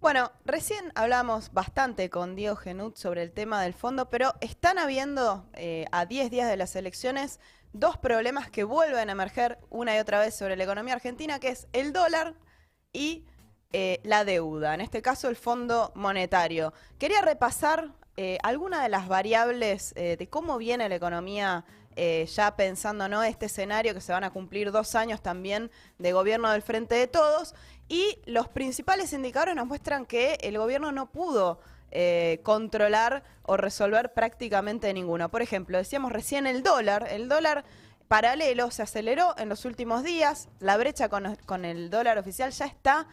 Bueno, recién hablamos bastante con Diego Genut sobre el tema del fondo, pero están habiendo eh, a 10 días de las elecciones dos problemas que vuelven a emerger una y otra vez sobre la economía argentina, que es el dólar y eh, la deuda, en este caso el Fondo Monetario. Quería repasar eh, algunas de las variables eh, de cómo viene la economía ya pensando ¿no? este escenario que se van a cumplir dos años también de gobierno del Frente de Todos y los principales indicadores nos muestran que el gobierno no pudo controlar o resolver prácticamente ninguno. Por ejemplo, decíamos recién el dólar, el dólar paralelo se aceleró en los últimos días, la brecha con el dólar oficial ya está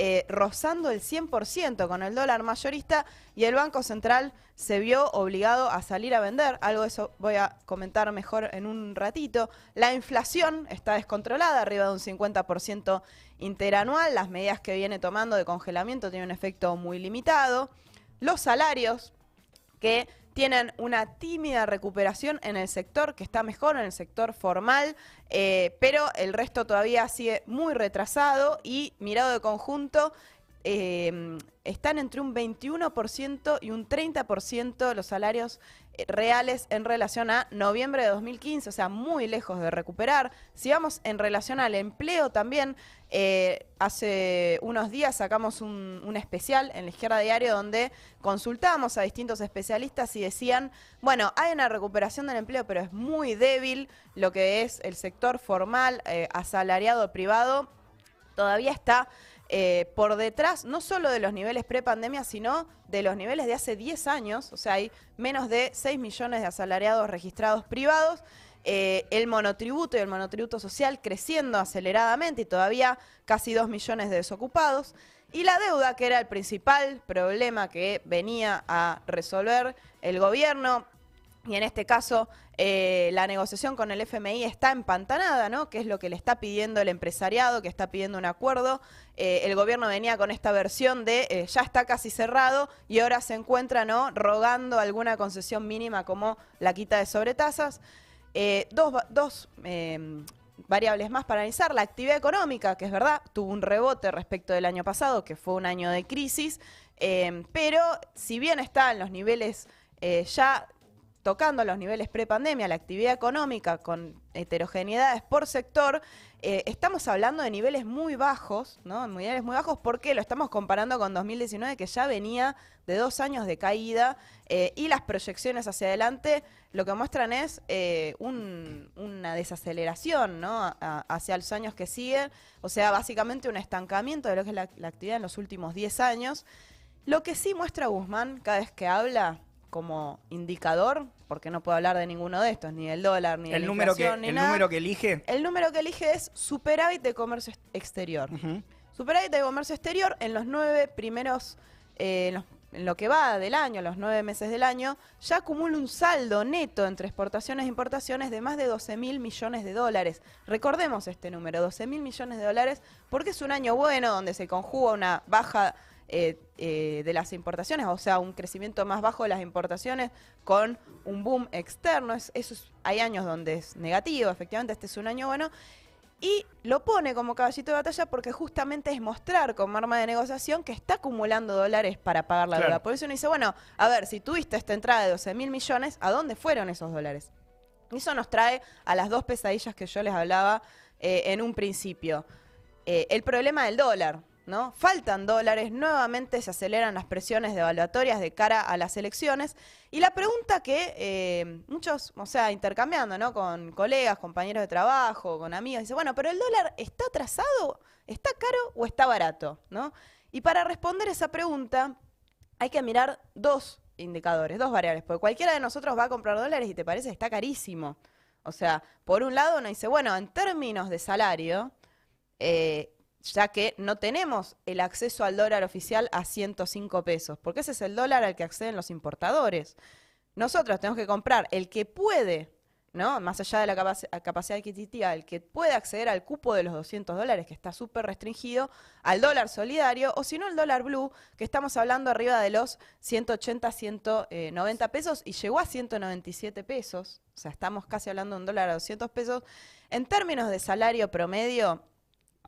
eh, rozando el 100% con el dólar mayorista y el Banco Central se vio obligado a salir a vender. Algo de eso voy a comentar mejor en un ratito. La inflación está descontrolada, arriba de un 50% interanual. Las medidas que viene tomando de congelamiento tienen un efecto muy limitado. Los salarios, que tienen una tímida recuperación en el sector que está mejor, en el sector formal, eh, pero el resto todavía sigue muy retrasado y mirado de conjunto eh, están entre un 21% y un 30% los salarios reales en relación a noviembre de 2015, o sea, muy lejos de recuperar. Si vamos en relación al empleo también, eh, hace unos días sacamos un, especial en la izquierda diario donde consultábamos a distintos especialistas y decían, bueno, hay una recuperación del empleo, pero es muy débil lo que es el sector formal, asalariado privado, todavía está eh, por detrás no solo de los niveles prepandemia, sino de los niveles de hace 10 años, o sea, hay menos de 6 millones de asalariados registrados privados. Eh, el monotributo y el monotributo social creciendo aceleradamente y todavía casi 2 millones de desocupados. Y la deuda, que era el principal problema que venía a resolver el gobierno, y en este caso eh, la negociación con el FMI está empantanada, ¿no? Que es lo que le está pidiendo el empresariado, que está pidiendo un acuerdo. Eh, el gobierno venía con esta versión de eh, ya está casi cerrado y ahora se encuentra, ¿no? Rogando alguna concesión mínima como la quita de sobretasas. dos, dos variables más para analizar. La actividad económica, que es verdad, tuvo un rebote respecto del año pasado, que fue un año de crisis, pero si bien está en los niveles ya tocando los niveles prepandemia, la actividad económica con heterogeneidades por sector, eh, estamos hablando de niveles muy bajos, ¿no? Niveles muy bajos porque lo estamos comparando con 2019 que ya venía de dos años de caída eh, y las proyecciones hacia adelante lo que muestran es eh, una desaceleración, ¿no? hacia los años que siguen, o sea, básicamente un estancamiento de lo que es la, actividad en los últimos 10 años. Lo que sí muestra Guzmán cada vez que habla como indicador, porque no puedo hablar de ninguno de estos, ni del dólar, ni el de número que, ¿El número que elige? El número que elige es superávit de comercio exterior. Superávit de comercio exterior en los nueve primeros, eh, en, lo que va del año, los nueve meses del año, ya acumula un saldo neto entre exportaciones e importaciones de más de 12 mil millones de dólares. Recordemos este número, 12 mil millones de dólares, porque es un año bueno donde se conjuga una baja eh, eh, de las importaciones, o sea, un crecimiento más bajo de las importaciones con un boom externo. Es, eso hay años donde es negativo, efectivamente, este es un año bueno. Y lo pone como caballito de batalla porque justamente es mostrar como arma de negociación que está acumulando dólares para pagar la deuda. Por eso uno dice, bueno, a ver, si tuviste esta entrada de 12 mil millones, ¿a dónde fueron esos dólares? Y eso nos trae a las dos pesadillas que yo les hablaba eh, en un principio. el problema del dólar. Faltan dólares, nuevamente se aceleran las presiones devaluatorias de cara a las elecciones. Y la pregunta que eh, muchos, o sea, intercambiando, ¿no? Con colegas, compañeros de trabajo, con amigos, dice, bueno, pero el dólar está atrasado, está caro o está barato, ¿no? Y para responder esa pregunta hay que mirar dos indicadores, dos variables, porque cualquiera de nosotros va a comprar dólares y te parece que está carísimo. O sea, por un lado uno dice, bueno, en términos de salario, eh, ya que no tenemos el acceso al dólar oficial a 105 pesos, porque ese es el dólar al que acceden los importadores. Nosotros tenemos que comprar el que puede, ¿no? Más allá de la capacidad adquisitiva, el que puede acceder al cupo de los 200 dólares, que está súper restringido, al dólar solidario, o si no, el dólar blue, que estamos hablando arriba de los 180, 190 pesos y llegó a 197 pesos. O sea, estamos casi hablando de un dólar a 200 pesos. En términos de salario promedio,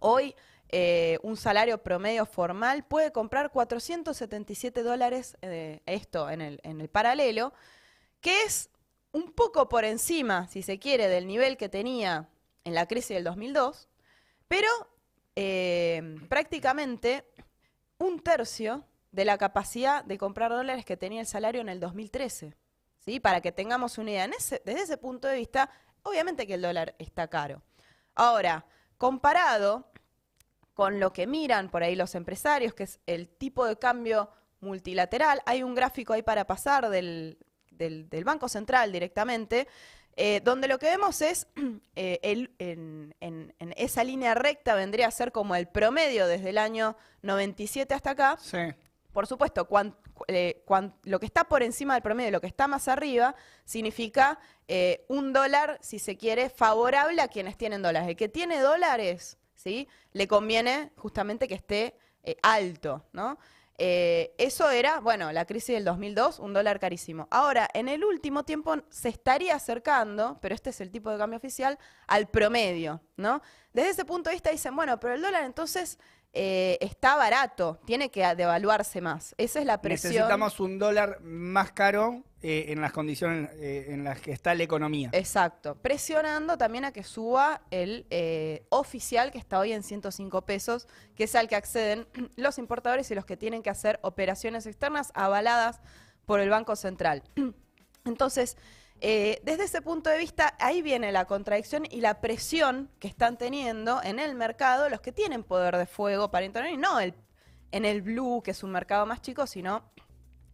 hoy eh, un salario promedio formal puede comprar 477 dólares, eh, esto en el, en el paralelo, que es un poco por encima, si se quiere, del nivel que tenía en la crisis del 2002, pero eh, prácticamente un tercio de la capacidad de comprar dólares que tenía el salario en el 2013. ¿sí? Para que tengamos una idea, desde ese punto de vista, obviamente que el dólar está caro. Ahora, comparado con lo que miran por ahí los empresarios, que es el tipo de cambio multilateral. Hay un gráfico ahí para pasar del, Banco Central directamente, eh, donde lo que vemos es, eh, en, esa línea recta vendría a ser como el promedio desde el año 97 hasta acá. Sí. Por supuesto, eh, lo que está por encima del promedio, lo que está más arriba, significa un dólar, si se quiere, favorable a quienes tienen dólares. El que tiene dólares ¿sí? Le conviene justamente que esté eh, alto, ¿no? Eh, eso era, bueno, la crisis del 2002, un dólar carísimo. Ahora, en el último tiempo se estaría acercando, pero este es el tipo de cambio oficial, al promedio, ¿no? Desde ese punto de vista dicen, bueno, pero el dólar entonces eh, está barato, tiene que devaluarse más. Esa es la presión. Necesitamos un dólar más caro eh, en las condiciones eh, en las que está la economía. Exacto, presionando también a que suba el oficial que está hoy en 105 pesos, que es al que acceden los importadores y los que tienen que hacer operaciones externas avaladas por el Banco Central. Entonces, eh, desde ese punto de vista, ahí viene la contradicción y la presión que están teniendo en el mercado los que tienen poder de fuego para intervenir, no en el blue, que es un mercado más chico, sino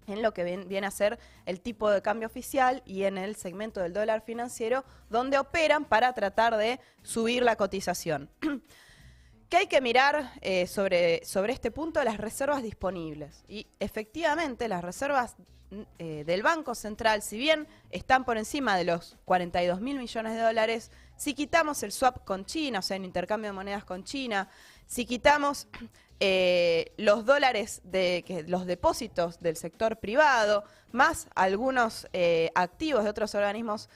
en lo que viene a ser el tipo de cambio oficial y en el segmento del dólar financiero, donde operan para tratar de subir la cotización. ¿Qué hay que mirar eh, sobre, sobre este punto? Las reservas disponibles. Y efectivamente, las reservas eh, del Banco Central, si bien están por encima de los 42 mil millones de dólares, si quitamos el swap con China, o sea, en intercambio de monedas con China, si quitamos eh, los dólares de los depósitos del sector privado, más algunos eh, activos de otros organismos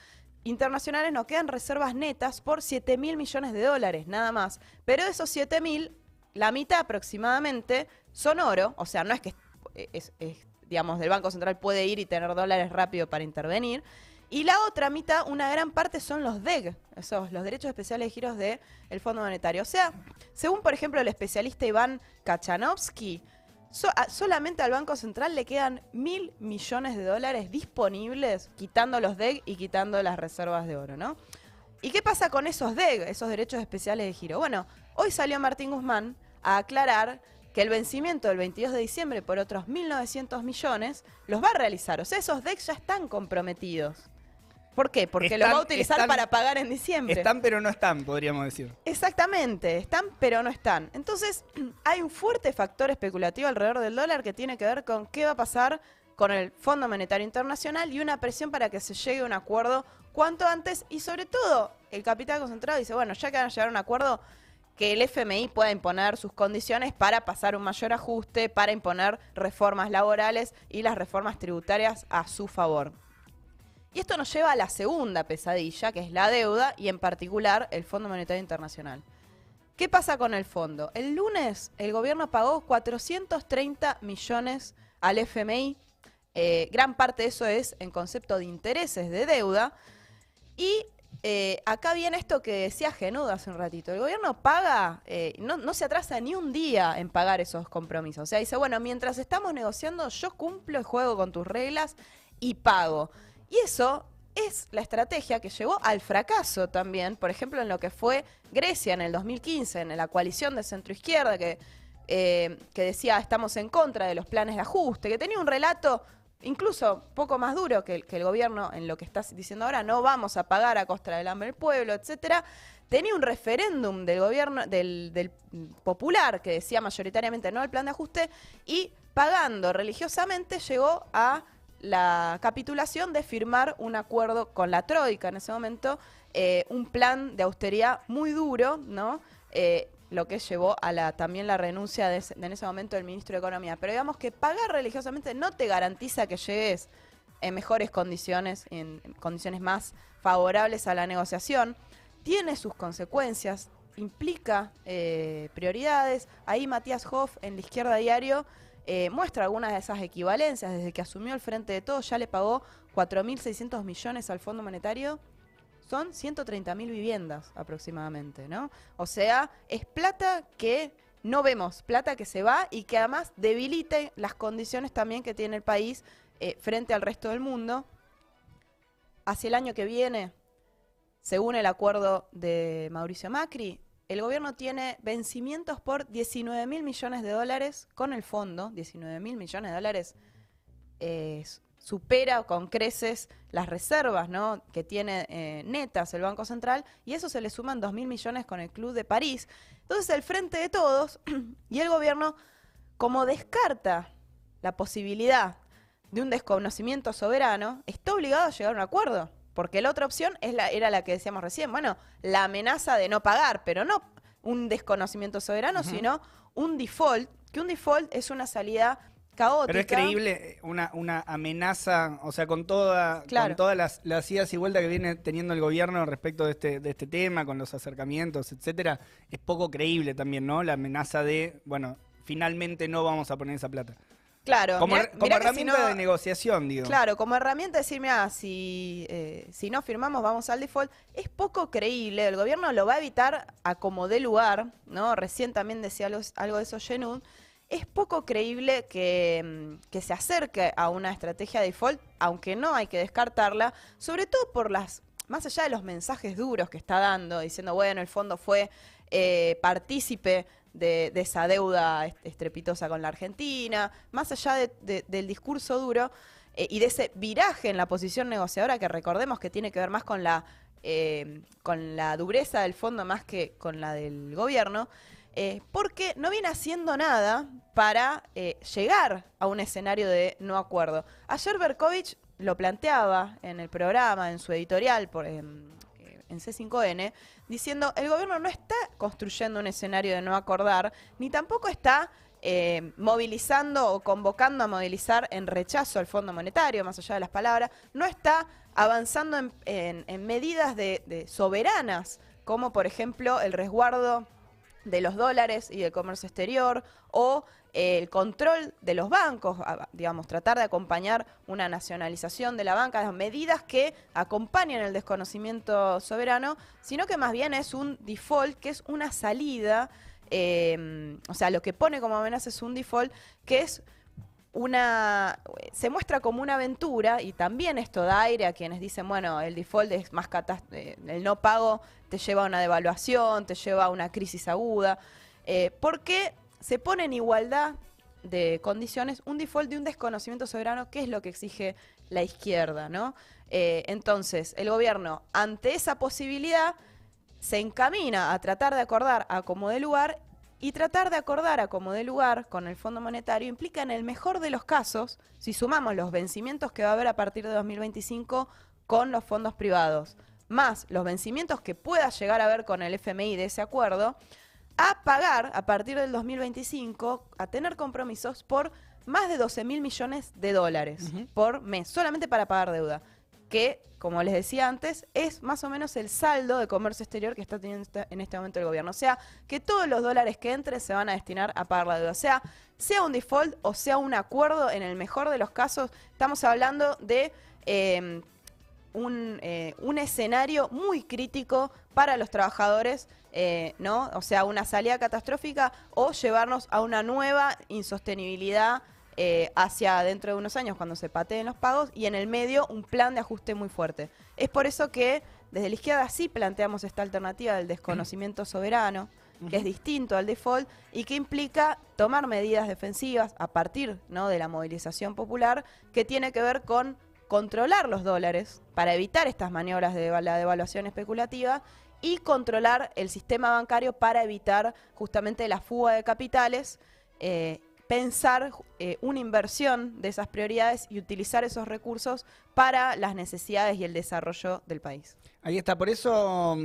internacionales, nos quedan reservas netas por 7 mil millones de dólares, nada más. Pero esos 7 mil, la mitad aproximadamente son oro, o sea, no es que es digamos, del Banco Central puede ir y tener dólares rápido para intervenir. Y la otra mitad, una gran parte son los DEG, esos, los derechos especiales de giros del Fondo Monetario. O sea, según por ejemplo el especialista Iván Kachanovsky, solamente al Banco Central le quedan mil millones de dólares disponibles, quitando los DEG y quitando las reservas de oro, ¿no? ¿Y qué pasa con esos DEG, esos derechos especiales de giro? Bueno, hoy salió Martín Guzmán a aclarar que el vencimiento del 22 de diciembre por otros 1.900 millones los va a realizar. O sea, esos DEX ya están comprometidos. ¿Por qué? Porque los va a utilizar para pagar en diciembre. Están pero no están, podríamos decir. Exactamente, están pero no están. Entonces, hay un fuerte factor especulativo alrededor del dólar que tiene que ver con qué va a pasar con el Fondo Monetario Internacional y una presión para que se llegue a un acuerdo cuanto antes y sobre todo el capital concentrado dice, bueno, ya que van a llegar a un acuerdo, que el FMI pueda imponer sus condiciones para pasar un mayor ajuste, para imponer reformas laborales y las reformas tributarias a su favor. Y esto nos lleva a la segunda pesadilla, que es la deuda y en particular el Fondo Monetario Internacional. ¿Qué pasa con el fondo? El lunes el gobierno pagó 430 millones al FMI. Eh, gran parte de eso es en concepto de intereses de deuda. Y eh, acá viene esto que decía Genudo hace un ratito. El gobierno paga, eh, no, se atrasa ni un día en pagar esos compromisos. O sea, dice, bueno, mientras estamos negociando, yo cumplo el juego con tus reglas y pago. Y eso es la estrategia que llevó al fracaso también, por ejemplo, en lo que fue Grecia en el 2015, en la coalición de centro-izquierda que, eh, que decía estamos en contra de los planes de ajuste, que tenía un relato incluso poco más duro que, el gobierno en lo que estás diciendo ahora, no vamos a pagar a costa del hambre del pueblo, etcétera, tenía un referéndum del gobierno, del, popular, que decía mayoritariamente no al plan de ajuste, y pagando religiosamente llegó a la capitulación de firmar un acuerdo con la Troika en ese momento, eh, un plan de austeridad muy duro, ¿no? Eh, lo que llevó a la también la renuncia de en ese momento del ministro de Economía. Pero digamos que pagar religiosamente no te garantiza que llegues en mejores condiciones, en condiciones más favorables a la negociación. Tiene sus consecuencias. implica eh, prioridades. Ahí Matías Hoff en la izquierda diario eh, muestra algunas de esas equivalencias. Desde que asumió el frente de todos ya le pagó 4.600 millones al Fondo Monetario. Son 130.000 viviendas aproximadamente, ¿no? O sea, es plata que no vemos, plata que se va y que además debilite las condiciones también que tiene el país eh, frente al resto del mundo. Hacia el año que viene, según el acuerdo de Mauricio Macri, el gobierno tiene vencimientos por 19 mil millones de dólares con el fondo, 19 mil millones de dólares eh, supera con creces las reservas ¿no? que tiene eh, netas el Banco Central y eso se le suman 2 mil millones con el Club de París. Entonces el Frente de Todos y el gobierno, como descarta la posibilidad de un desconocimiento soberano, está obligado a llegar a un acuerdo. Porque la otra opción es la, era la que decíamos recién, bueno, la amenaza de no pagar, pero no un desconocimiento soberano, sino un default, que un default es una salida caótica. Pero es creíble eh, una, una amenaza, o sea, con, toda, con todas las, las, idas y vueltas que viene teniendo el gobierno respecto de este, de este tema, con los acercamientos, etcétera, es poco creíble también, ¿no? La amenaza de, bueno, finalmente no vamos a poner esa plata. Claro, como, herramienta de negociación, digo. Claro, como herramienta de decir, mira, si, eh, si no firmamos vamos al default, es poco creíble. El gobierno lo va a evitar a como dé lugar, ¿no? Recién también decía algo, de eso Genud. Es poco creíble que, mm, que se acerque a una estrategia de default, aunque no hay que descartarla, sobre todo por las más allá de los mensajes duros que está dando, diciendo, bueno, el fondo fue eh, partícipe de, esa deuda estrepitosa con la Argentina, más allá del discurso duro eh, y de ese viraje en la posición negociadora que recordemos que tiene que ver más con la, eh, con la dureza del fondo más que con la del gobierno, eh, porque no viene haciendo nada para llegar a un escenario de no acuerdo. Ayer Berkovich lo planteaba en el programa, en su editorial, en C5N, diciendo el gobierno no está construyendo un escenario de no acordar, ni tampoco está eh, movilizando o convocando a movilizar en rechazo al Fondo Monetario, más allá de las palabras, no está avanzando en, medidas de, soberanas, como por ejemplo el resguardo de los dólares y del comercio exterior o el control de los bancos, digamos, tratar de acompañar una nacionalización de la banca, las medidas que acompañan el desconocimiento soberano, sino que más bien es un default, que es una salida, em, o sea, lo que pone como amenaza es un default, que es una se muestra como una aventura y también esto da aire a quienes dicen, bueno, el default es más eh, el no pago te lleva a una devaluación, te lleva a una crisis aguda, eh, porque se pone en igualdad de condiciones un default de un desconocimiento soberano, que es lo que exige la izquierda, ¿no? Eh, entonces, el gobierno, ante esa posibilidad, se encamina a tratar de acordar a como de lugar y tratar de acordar a como de lugar con el Fondo Monetario implica en el mejor de los casos, si sumamos los vencimientos que va a haber a partir de 2025 con los fondos privados, más los vencimientos que pueda llegar a haber con el FMI de ese acuerdo, a pagar a partir del 2025, a tener compromisos por más de 12 mil millones de dólares por mes, solamente para pagar deuda, que, como les decía antes, es más o menos el saldo de comercio exterior que está teniendo en este momento el gobierno. O sea, que todos los dólares que entren se van a destinar a pagar la deuda. O sea, sea un default o sea un acuerdo, en el mejor de los casos, estamos hablando de... Eh, un, eh, un, escenario muy crítico para los trabajadores, eh, ¿no? O sea, una salida catastrófica o llevarnos a una nueva insostenibilidad eh, hacia dentro de unos años cuando se pateen los pagos y en el medio un plan de ajuste muy fuerte. Es por eso que desde la izquierda sí planteamos esta alternativa del desconocimiento soberano, que es distinto al default y que implica tomar medidas defensivas a partir ¿no? de la movilización popular que tiene que ver con controlar los dólares para evitar estas maniobras de la devaluación especulativa y controlar el sistema bancario para evitar justamente la fuga de capitales, eh, pensar eh, una inversión de esas prioridades y utilizar esos recursos para las necesidades y el desarrollo del país. Ahí está, por eso